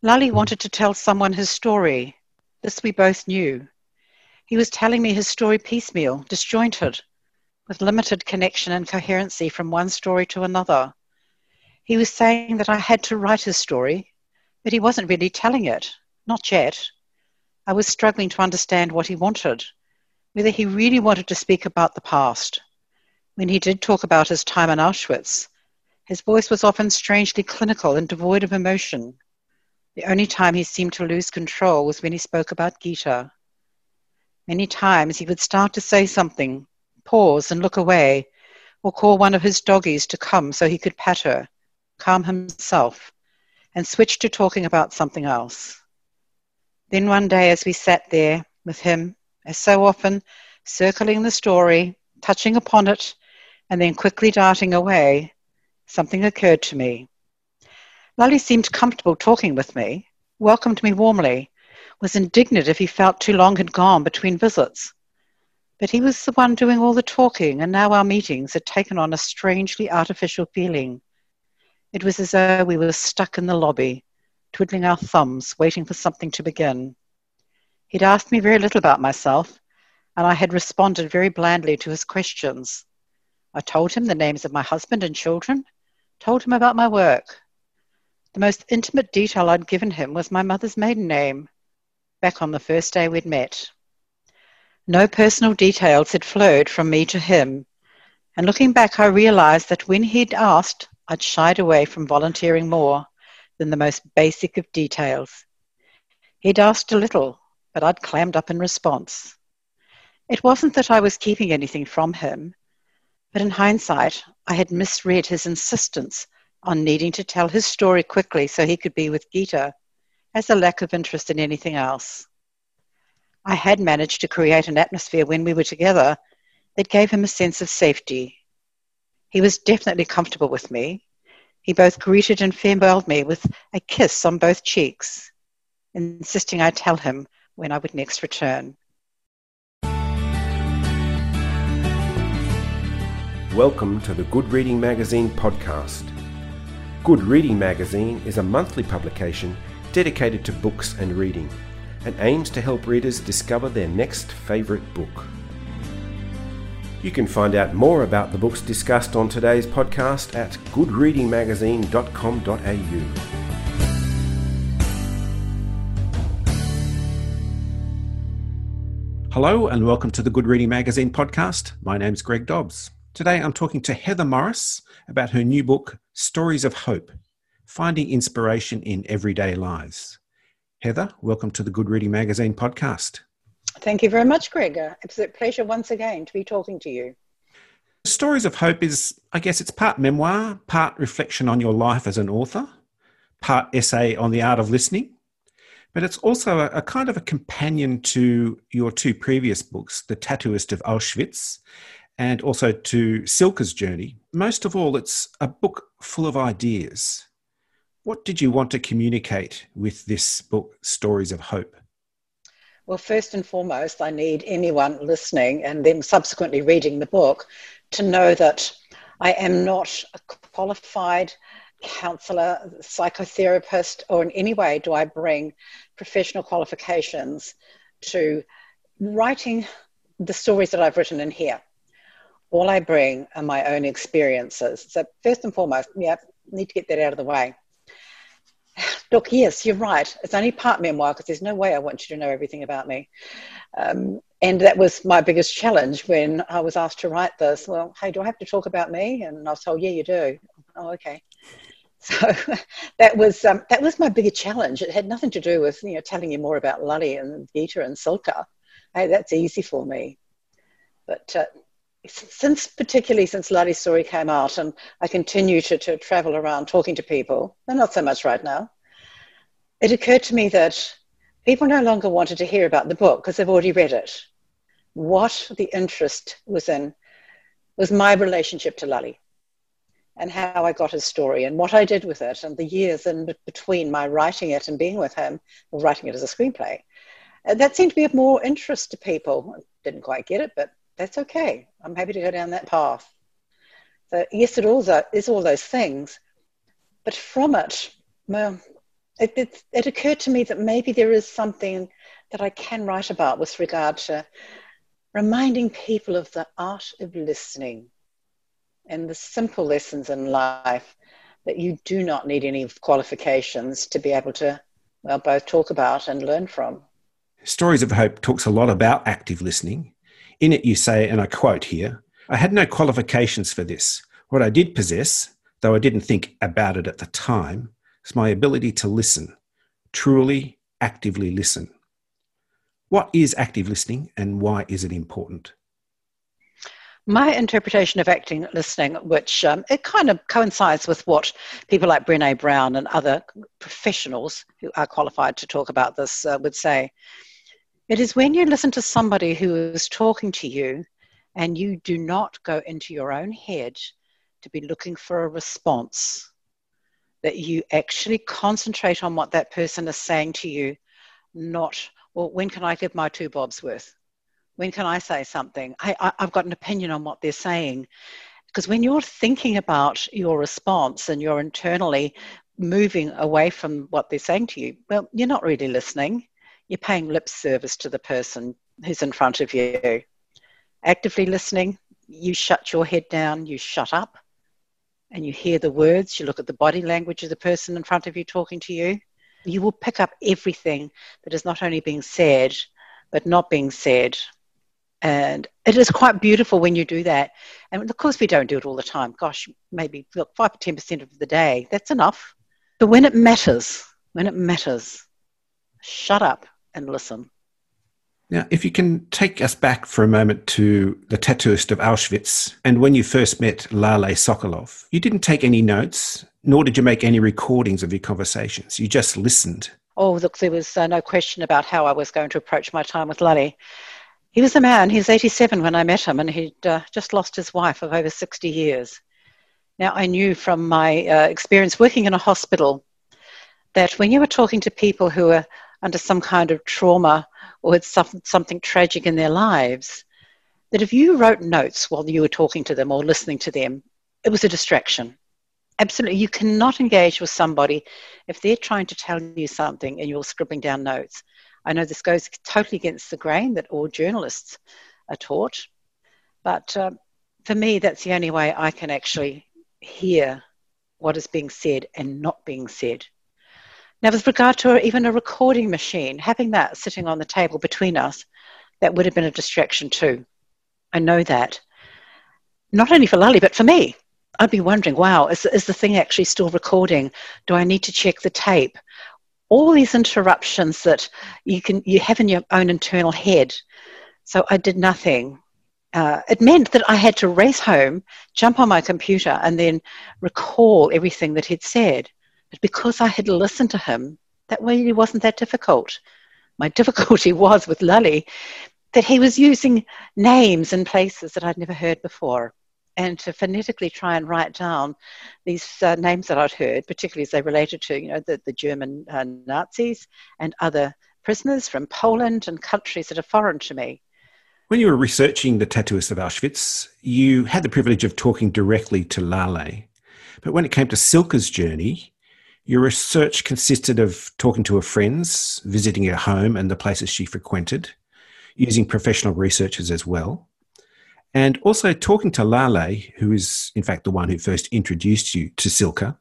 Lale wanted to tell someone his story. This we both knew. He was telling me his story piecemeal, disjointed, with limited connection and coherency from one story to another. He was saying that I had to write his story, but he wasn't really telling it, not yet. I was struggling to understand what he wanted, whether he really wanted to speak about the past. When he did talk about his time in Auschwitz, his voice was often strangely clinical and devoid of emotion. The only time he seemed to lose control was when he spoke about Gita. Many times he would start to say something, pause and look away, or call one of his doggies to come so he could pet her, calm himself, and switch to talking about something else. Then one day, as we sat there with him, as so often, circling the story, touching upon it, and then quickly darting away, something occurred to me. Lale seemed comfortable talking with me, welcomed me warmly, was indignant if he felt too long had gone between visits. But he was the one doing all the talking, and now our meetings had taken on a strangely artificial feeling. It was as though we were stuck in the lobby, twiddling our thumbs, waiting for something to begin. He'd asked me very little about myself, and I had responded very blandly to his questions. I told him the names of my husband and children, told him about my work. The most intimate detail I'd given him was my mother's maiden name, back on the first day we'd met. No personal details had flowed from me to him, and looking back, I realized that when he'd asked, I'd shied away from volunteering more than the most basic of details. He'd asked a little, but I'd clammed up in response. It wasn't that I was keeping anything from him, but in hindsight, I had misread his insistence on needing to tell his story quickly so he could be with Gita as a lack of interest in anything else. I had managed to create an atmosphere when we were together that gave him a sense of safety. He was definitely comfortable with me. He both greeted and farewelled me with a kiss on both cheeks, insisting I tell him when I would next return. Welcome to the Good Reading Magazine podcast. Good Reading Magazine is a monthly publication dedicated to books and reading and aims to help readers discover their next favourite book. You can find out more about the books discussed on today's podcast at goodreadingmagazine.com.au. Hello and welcome to the Good Reading Magazine podcast. My name's Greg Dobbs. Today I'm talking to Heather Morris about her new book, Stories of Hope Finding Inspiration in Everyday Lives. Heather, welcome to the Good Reading Magazine podcast. Thank you very much, Gregor. It's a pleasure once again to be talking to you. Stories of Hope is, I guess, it's part memoir, part reflection on your life as an author, part essay on the art of listening, but it's also a, a kind of a companion to your two previous books, The Tattooist of Auschwitz and also to Cilka's journey. Most of all, it's a book full of ideas. What did you want to communicate with this book, Stories of Hope? Well, first and foremost, I need anyone listening and then subsequently reading the book to know that I am not a qualified counselor, psychotherapist, or in any way do I bring professional qualifications to writing the stories that I've written in here all I bring are my own experiences. So first and foremost, yeah, need to get that out of the way. Look, yes, you're right. It's only part memoir because there's no way I want you to know everything about me. Um, and that was my biggest challenge when I was asked to write this. Well, hey, do I have to talk about me? And I was told, yeah, you do. Oh, okay. So that was um, that was my biggest challenge. It had nothing to do with you know telling you more about Lale and Gita and Cilka. Hey, that's easy for me. But uh, since particularly since Lale's story came out and I continue to, to travel around talking to people, and not so much right now, it occurred to me that people no longer wanted to hear about the book because they've already read it. What the interest was in was my relationship to Lale and how I got his story and what I did with it and the years in between my writing it and being with him, or writing it as a screenplay. And that seemed to be of more interest to people. Didn't quite get it, but that's okay. I'm happy to go down that path. So yes, it also is all those things, but from it, well, it, it, it occurred to me that maybe there is something that I can write about with regard to reminding people of the art of listening and the simple lessons in life that you do not need any qualifications to be able to, well, both talk about and learn from. Stories of Hope talks a lot about active listening. In it, you say, and I quote here I had no qualifications for this. What I did possess, though I didn't think about it at the time, is my ability to listen, truly, actively listen. What is active listening and why is it important? My interpretation of acting listening, which um, it kind of coincides with what people like Brene Brown and other professionals who are qualified to talk about this uh, would say, it is when you listen to somebody who is talking to you and you do not go into your own head to be looking for a response, that you actually concentrate on what that person is saying to you, not, well, when can I give my two bobs worth? When can I say something? I, I've got an opinion on what they're saying. Because when you're thinking about your response and you're internally moving away from what they're saying to you, well, you're not really listening. You're paying lip service to the person who's in front of you actively listening, you shut your head down, you shut up, and you hear the words, you look at the body language of the person in front of you talking to you. You will pick up everything that is not only being said, but not being said. And it is quite beautiful when you do that. And of course, we don't do it all the time. Gosh, maybe look, 5 or 10% of the day, that's enough. But when it matters, when it matters, shut up and listen. Now, if you can take us back for a moment to the tattooist of Auschwitz, and when you first met Lale Sokolov, you didn't take any notes, nor did you make any recordings of your conversations. You just listened. Oh, look, there was uh, no question about how I was going to approach my time with Lale. He was a man, he was 87 when I met him, and he'd uh, just lost his wife of over 60 years. Now, I knew from my uh, experience working in a hospital that when you were talking to people who were under some kind of trauma, or had suffered something tragic in their lives, that if you wrote notes while you were talking to them or listening to them, it was a distraction. Absolutely. You cannot engage with somebody if they're trying to tell you something and you're scribbling down notes. I know this goes totally against the grain that all journalists are taught, but uh, for me, that's the only way I can actually hear what is being said and not being said. Now, with regard to even a recording machine, having that sitting on the table between us, that would have been a distraction too. I know that. Not only for Lale, but for me. I'd be wondering, wow, is, is the thing actually still recording? Do I need to check the tape? All these interruptions that you can you have in your own internal head. So I did nothing. Uh, it meant that I had to race home, jump on my computer, and then recall everything that he'd said. But because I had listened to him, that really wasn't that difficult. My difficulty was with Lale that he was using names and places that I'd never heard before. And to phonetically try and write down these uh, names that I'd heard, particularly as they related to, you know, the, the German uh, Nazis and other prisoners from Poland and countries that are foreign to me. When you were researching the tattooist of Auschwitz, you had the privilege of talking directly to Lale. But when it came to Cilka's journey, your research consisted of talking to her friends, visiting her home and the places she frequented, using professional researchers as well, and also talking to Lale, who is in fact the one who first introduced you to Cilka.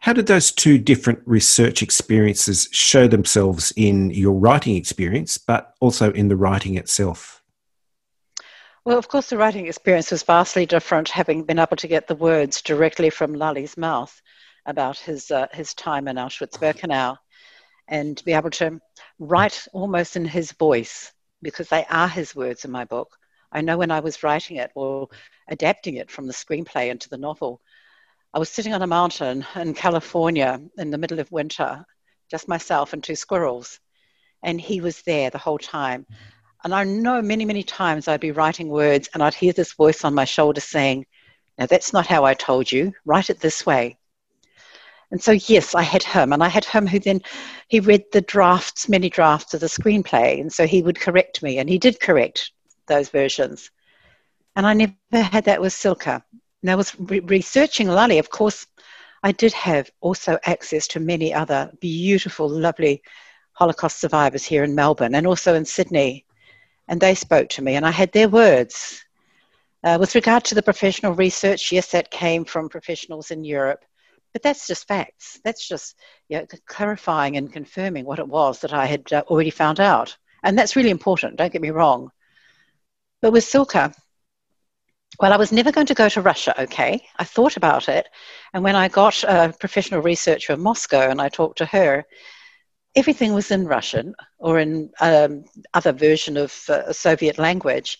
How did those two different research experiences show themselves in your writing experience, but also in the writing itself? Well, of course, the writing experience was vastly different, having been able to get the words directly from Lale's mouth about his, uh, his time in Auschwitz-Birkenau and to be able to write almost in his voice because they are his words in my book. I know when I was writing it or adapting it from the screenplay into the novel, I was sitting on a mountain in California in the middle of winter, just myself and two squirrels, and he was there the whole time. And I know many, many times I'd be writing words and I'd hear this voice on my shoulder saying, Now that's not how I told you, write it this way. And so, yes, I had him, and I had him who then he read the drafts, many drafts of the screenplay, and so he would correct me, and he did correct those versions. And I never had that with Cilka. And I was re- researching Lale. Of course, I did have also access to many other beautiful, lovely Holocaust survivors here in Melbourne and also in Sydney. And they spoke to me, and I had their words. Uh, with regard to the professional research, yes, that came from professionals in Europe, but that's just facts. That's just you know, clarifying and confirming what it was that I had uh, already found out. And that's really important, don't get me wrong. But with Cilka, well, I was never going to go to Russia, okay? I thought about it. And when I got a professional researcher in Moscow and I talked to her, everything was in Russian or in um, other version of uh, Soviet language.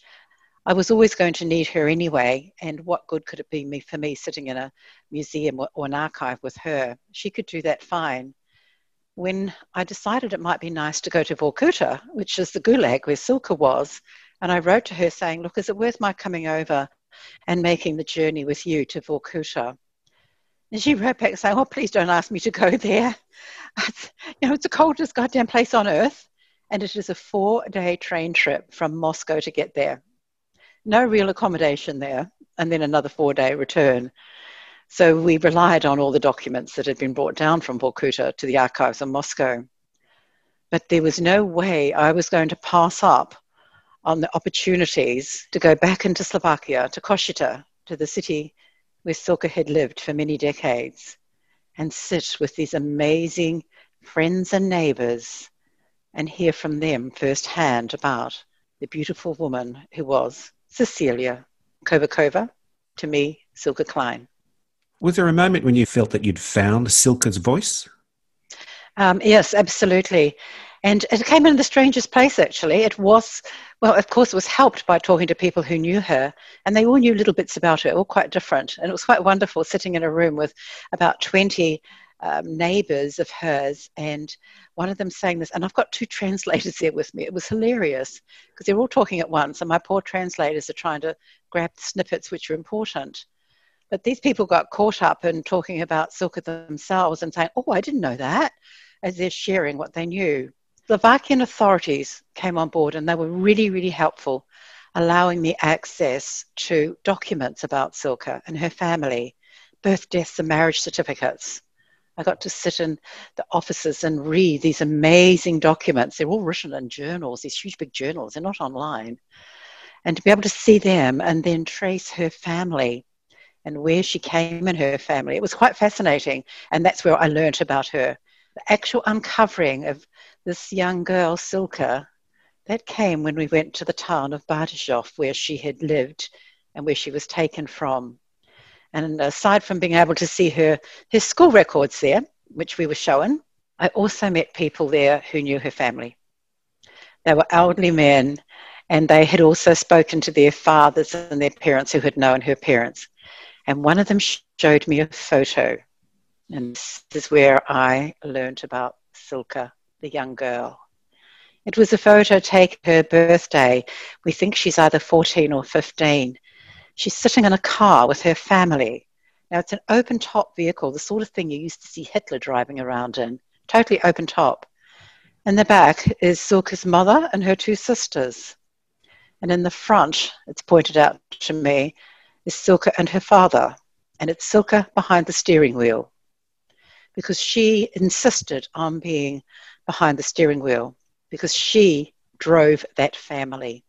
I was always going to need her anyway, and what good could it be me for me sitting in a museum or, an archive with her? She could do that fine. When I decided it might be nice to go to Vorkuta, which is the gulag where Cilka was, and I wrote to her saying, Look, is it worth my coming over and making the journey with you to Vorkuta? And she wrote back saying, Oh, please don't ask me to go there. you know, it's the coldest goddamn place on earth. And it is a four day train trip from Moscow to get there no real accommodation there, and then another four day return. So we relied on all the documents that had been brought down from Vorkuta to the archives in Moscow. But there was no way I was going to pass up on the opportunities to go back into Slovakia, to Košice, to the city where Cilka had lived for many decades, and sit with these amazing friends and neighbors and hear from them firsthand about the beautiful woman who was Cecilia Kovakova, to me, Cilka Klein. Was there a moment when you felt that you'd found Cilka's voice? Um, yes, absolutely. And it came in the strangest place, actually. It was, well, of course, it was helped by talking to people who knew her, and they all knew little bits about her, all quite different. And it was quite wonderful sitting in a room with about 20 um, neighbors of hers, and one of them saying this, and I've got two translators there with me. It was hilarious because they're all talking at once, and my poor translators are trying to grab the snippets which are important. But these people got caught up in talking about Cilka themselves and saying, Oh, I didn't know that, as they're sharing what they knew. Slovakian authorities came on board and they were really, really helpful, allowing me access to documents about Cilka and her family, birth, deaths, and marriage certificates. I got to sit in the offices and read these amazing documents. They're all written in journals, these huge big journals, they're not online. And to be able to see them and then trace her family and where she came in her family, it was quite fascinating. And that's where I learnt about her. The actual uncovering of this young girl, Cilka, that came when we went to the town of Bardejov, where she had lived and where she was taken from. And aside from being able to see her, her school records there, which we were shown, I also met people there who knew her family. They were elderly men, and they had also spoken to their fathers and their parents who had known her parents. And one of them showed me a photo. And this is where I learned about Cilka, the young girl. It was a photo taken her birthday. We think she's either 14 or 15 she's sitting in a car with her family. Now, it's an open top vehicle, the sort of thing you used to see Hitler driving around in, totally open top. In the back is Cilka's mother and her two sisters. And in the front, it's pointed out to me, is Cilka and her father. And it's Cilka behind the steering wheel because she insisted on being behind the steering wheel because she drove that family.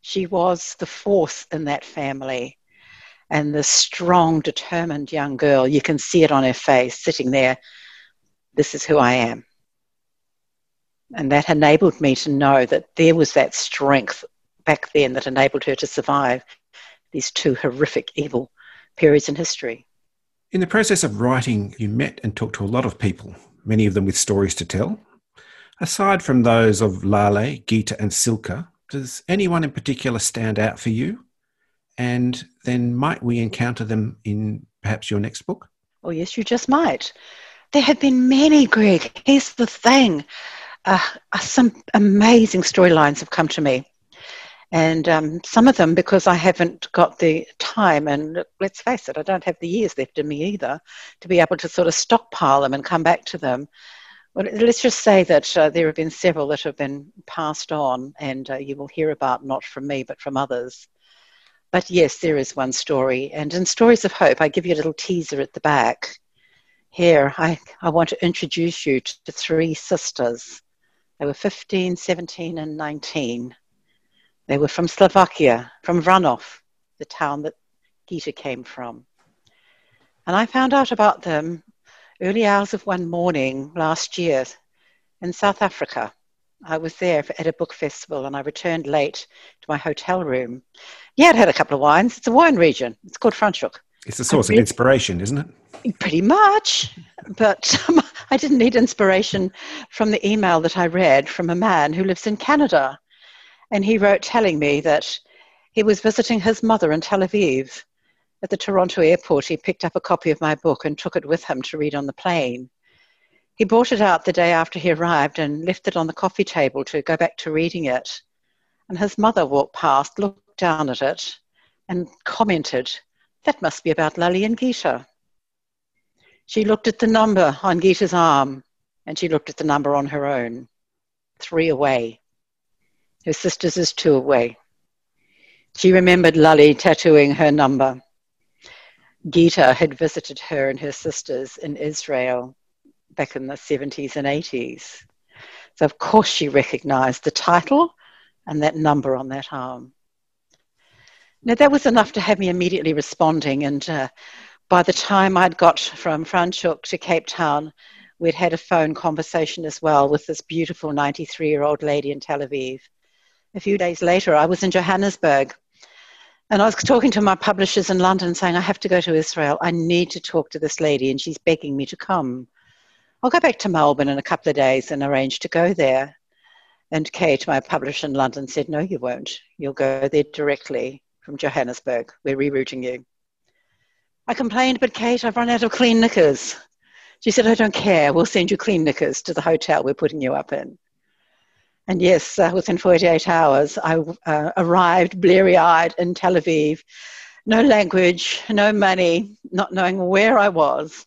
She was the fourth in that family and the strong, determined young girl. You can see it on her face sitting there. This is who I am. And that enabled me to know that there was that strength back then that enabled her to survive these two horrific, evil periods in history. In the process of writing, you met and talked to a lot of people, many of them with stories to tell. Aside from those of Lale, Gita, and Cilka, does anyone in particular stand out for you? And then might we encounter them in perhaps your next book? Oh, yes, you just might. There have been many, Greg. Here's the thing uh, uh some amazing storylines have come to me. And um, some of them, because I haven't got the time, and let's face it, I don't have the years left in me either, to be able to sort of stockpile them and come back to them. Well, let's just say that uh, there have been several that have been passed on, and uh, you will hear about not from me but from others. But yes, there is one story, and in Stories of Hope, I give you a little teaser at the back. Here, I, I want to introduce you to three sisters. They were 15, 17, and 19. They were from Slovakia, from Vranov, the town that Gita came from. And I found out about them early hours of one morning last year in South Africa. I was there at a book festival and I returned late to my hotel room. Yeah, I'd had a couple of wines. It's a wine region. It's called Franschhoek. It's a source of inspiration, isn't it? Pretty much. But um, I didn't need inspiration from the email that I read from a man who lives in Canada. And he wrote telling me that he was visiting his mother in Tel Aviv. At the Toronto airport, he picked up a copy of my book and took it with him to read on the plane. He brought it out the day after he arrived and left it on the coffee table to go back to reading it. And his mother walked past, looked down at it, and commented, That must be about Lale and Gita. She looked at the number on Gita's arm, and she looked at the number on her own. Three away. Her sister's is two away. She remembered Lale tattooing her number. Gita had visited her and her sisters in Israel back in the 70s and 80s. So, of course, she recognized the title and that number on that arm. Now, that was enough to have me immediately responding. And uh, by the time I'd got from Franschhoek to Cape Town, we'd had a phone conversation as well with this beautiful 93 year old lady in Tel Aviv. A few days later, I was in Johannesburg. And I was talking to my publishers in London saying, I have to go to Israel. I need to talk to this lady, and she's begging me to come. I'll go back to Melbourne in a couple of days and arrange to go there. And Kate, my publisher in London, said, No, you won't. You'll go there directly from Johannesburg. We're rerouting you. I complained, but Kate, I've run out of clean knickers. She said, I don't care. We'll send you clean knickers to the hotel we're putting you up in. And yes, uh, within 48 hours, I uh, arrived bleary eyed in Tel Aviv. No language, no money, not knowing where I was.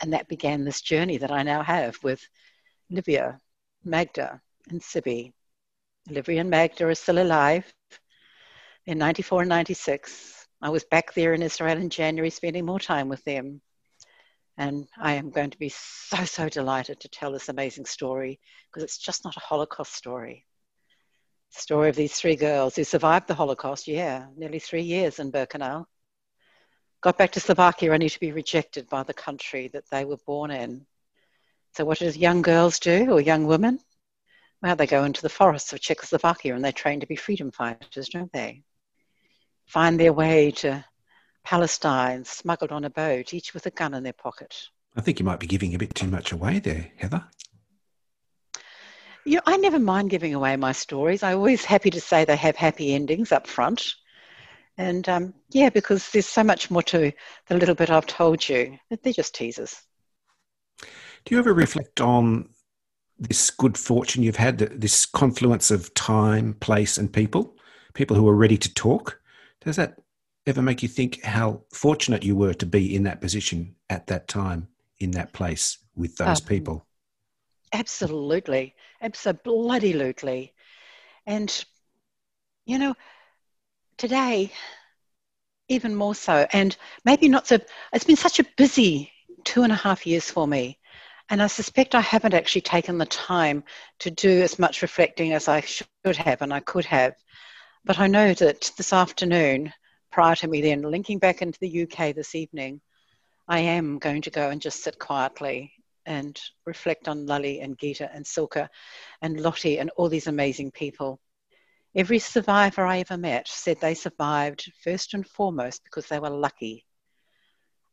And that began this journey that I now have with Livia, Magda, and Cibi. Livia and Magda are still alive. In 94 and 96, I was back there in Israel in January, spending more time with them. And I am going to be so, so delighted to tell this amazing story because it's just not a Holocaust story. The story of these three girls who survived the Holocaust, yeah, nearly three years in Birkenau got back to Slovakia only to be rejected by the country that they were born in. So, what does young girls do, or young women? Well, they go into the forests of Czechoslovakia and they train to be freedom fighters, don't they? Find their way to Palestine, smuggled on a boat, each with a gun in their pocket. I think you might be giving a bit too much away there, Heather. You know, I never mind giving away my stories. I'm always happy to say they have happy endings up front. And um, yeah, because there's so much more to the little bit I've told you. They're just teasers. Do you ever reflect on this good fortune you've had, this confluence of time, place, and people, people who are ready to talk? Does that ever make you think how fortunate you were to be in that position at that time, in that place with those um, people? Absolutely. Absolutely. And, you know, today, even more so, and maybe not so, it's been such a busy two and a half years for me. And I suspect I haven't actually taken the time to do as much reflecting as I should have and I could have. But I know that this afternoon, prior to me then linking back into the UK this evening, I am going to go and just sit quietly and reflect on Lale and Gita and Cilka and Lottie and all these amazing people. Every survivor I ever met said they survived first and foremost because they were lucky.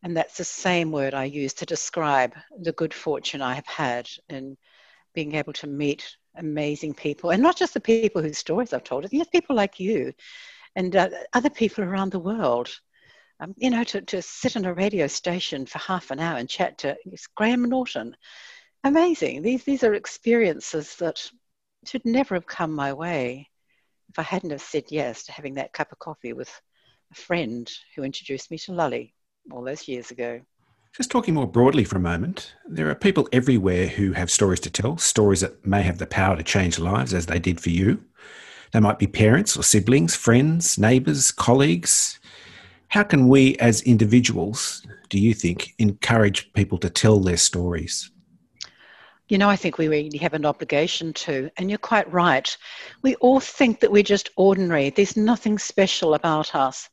And that's the same word I use to describe the good fortune I have had in being able to meet amazing people. And not just the people whose stories I've told, it's people like you and uh, other people around the world. Um, you know, to, to sit on a radio station for half an hour and chat to Graham Norton. Amazing. These, these are experiences that should never have come my way if I hadn't have said yes to having that cup of coffee with a friend who introduced me to Lale all those years ago. Just talking more broadly for a moment, there are people everywhere who have stories to tell, stories that may have the power to change lives as they did for you. They might be parents or siblings, friends, neighbours, colleagues. How can we as individuals do you think, encourage people to tell their stories? You know, I think we really have an obligation to, and you're quite right. We all think that we're just ordinary. There's nothing special about us.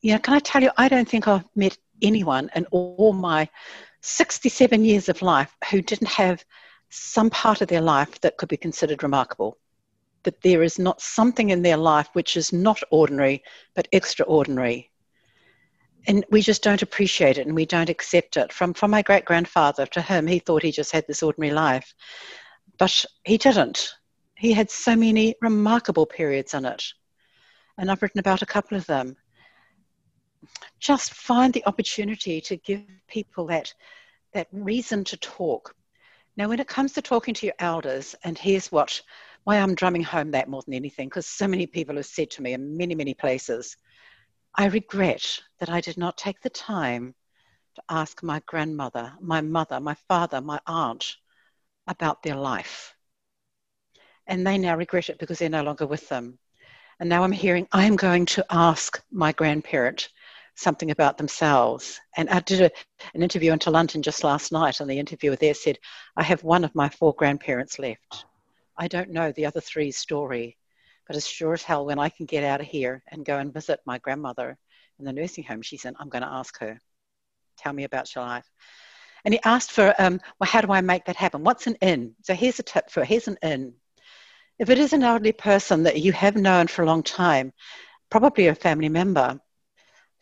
You know, can I tell you, I don't think I've met anyone in all my 67 years of life who didn't have some part of their life that could be considered remarkable. That there is not something in their life which is not ordinary, but extraordinary and we just don't appreciate it and we don't accept it. From from my great grandfather to him, he thought he just had this ordinary life, but he didn't. He had so many remarkable periods in it, and I've written about a couple of them. Just find the opportunity to give people that that reason to talk. Now, when it comes to talking to your elders, and here's what why I'm drumming home that more than anything, because so many people have said to me in many, many places, I regret that I did not take the time to ask my grandmother, my mother, my father, my aunt about their life. And they now regret it because they're no longer with them. And now I'm hearing I'm going to ask my grandparent something about themselves. And I did a, an interview into London just last night, and the interviewer there said, I have one of my four grandparents left. I don't know the other three's story. But as sure as hell, when I can get out of here and go and visit my grandmother in the nursing home, she said, I'm going to ask her, tell me about your life. And he asked for, um, well, how do I make that happen? What's an in? So here's a tip for, here's an in. If it is an elderly person that you have known for a long time, probably a family member,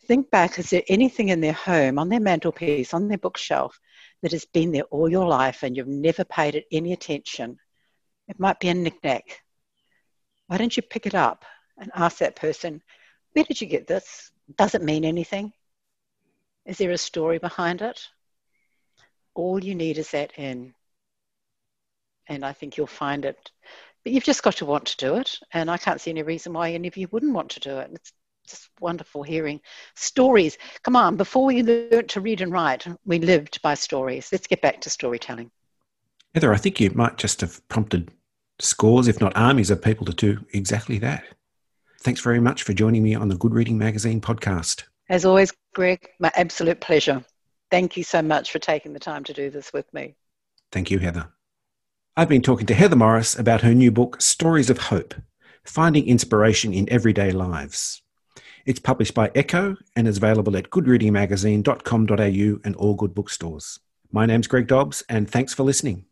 think back, is there anything in their home, on their mantelpiece, on their bookshelf, that has been there all your life and you've never paid it any attention? It might be a knickknack, why don't you pick it up and ask that person, where did you get this? Does it mean anything? Is there a story behind it? All you need is that in. And I think you'll find it. But you've just got to want to do it. And I can't see any reason why any of you wouldn't want to do it. It's just wonderful hearing stories. Come on, before we learned to read and write, we lived by stories. Let's get back to storytelling. Heather, I think you might just have prompted scores, if not armies, of people to do exactly that. Thanks very much for joining me on the Good Reading Magazine podcast. As always, Greg, my absolute pleasure. Thank you so much for taking the time to do this with me. Thank you, Heather. I've been talking to Heather Morris about her new book, Stories of Hope Finding Inspiration in Everyday Lives. It's published by Echo and is available at goodreadingmagazine.com.au and all good bookstores. My name's Greg Dobbs, and thanks for listening.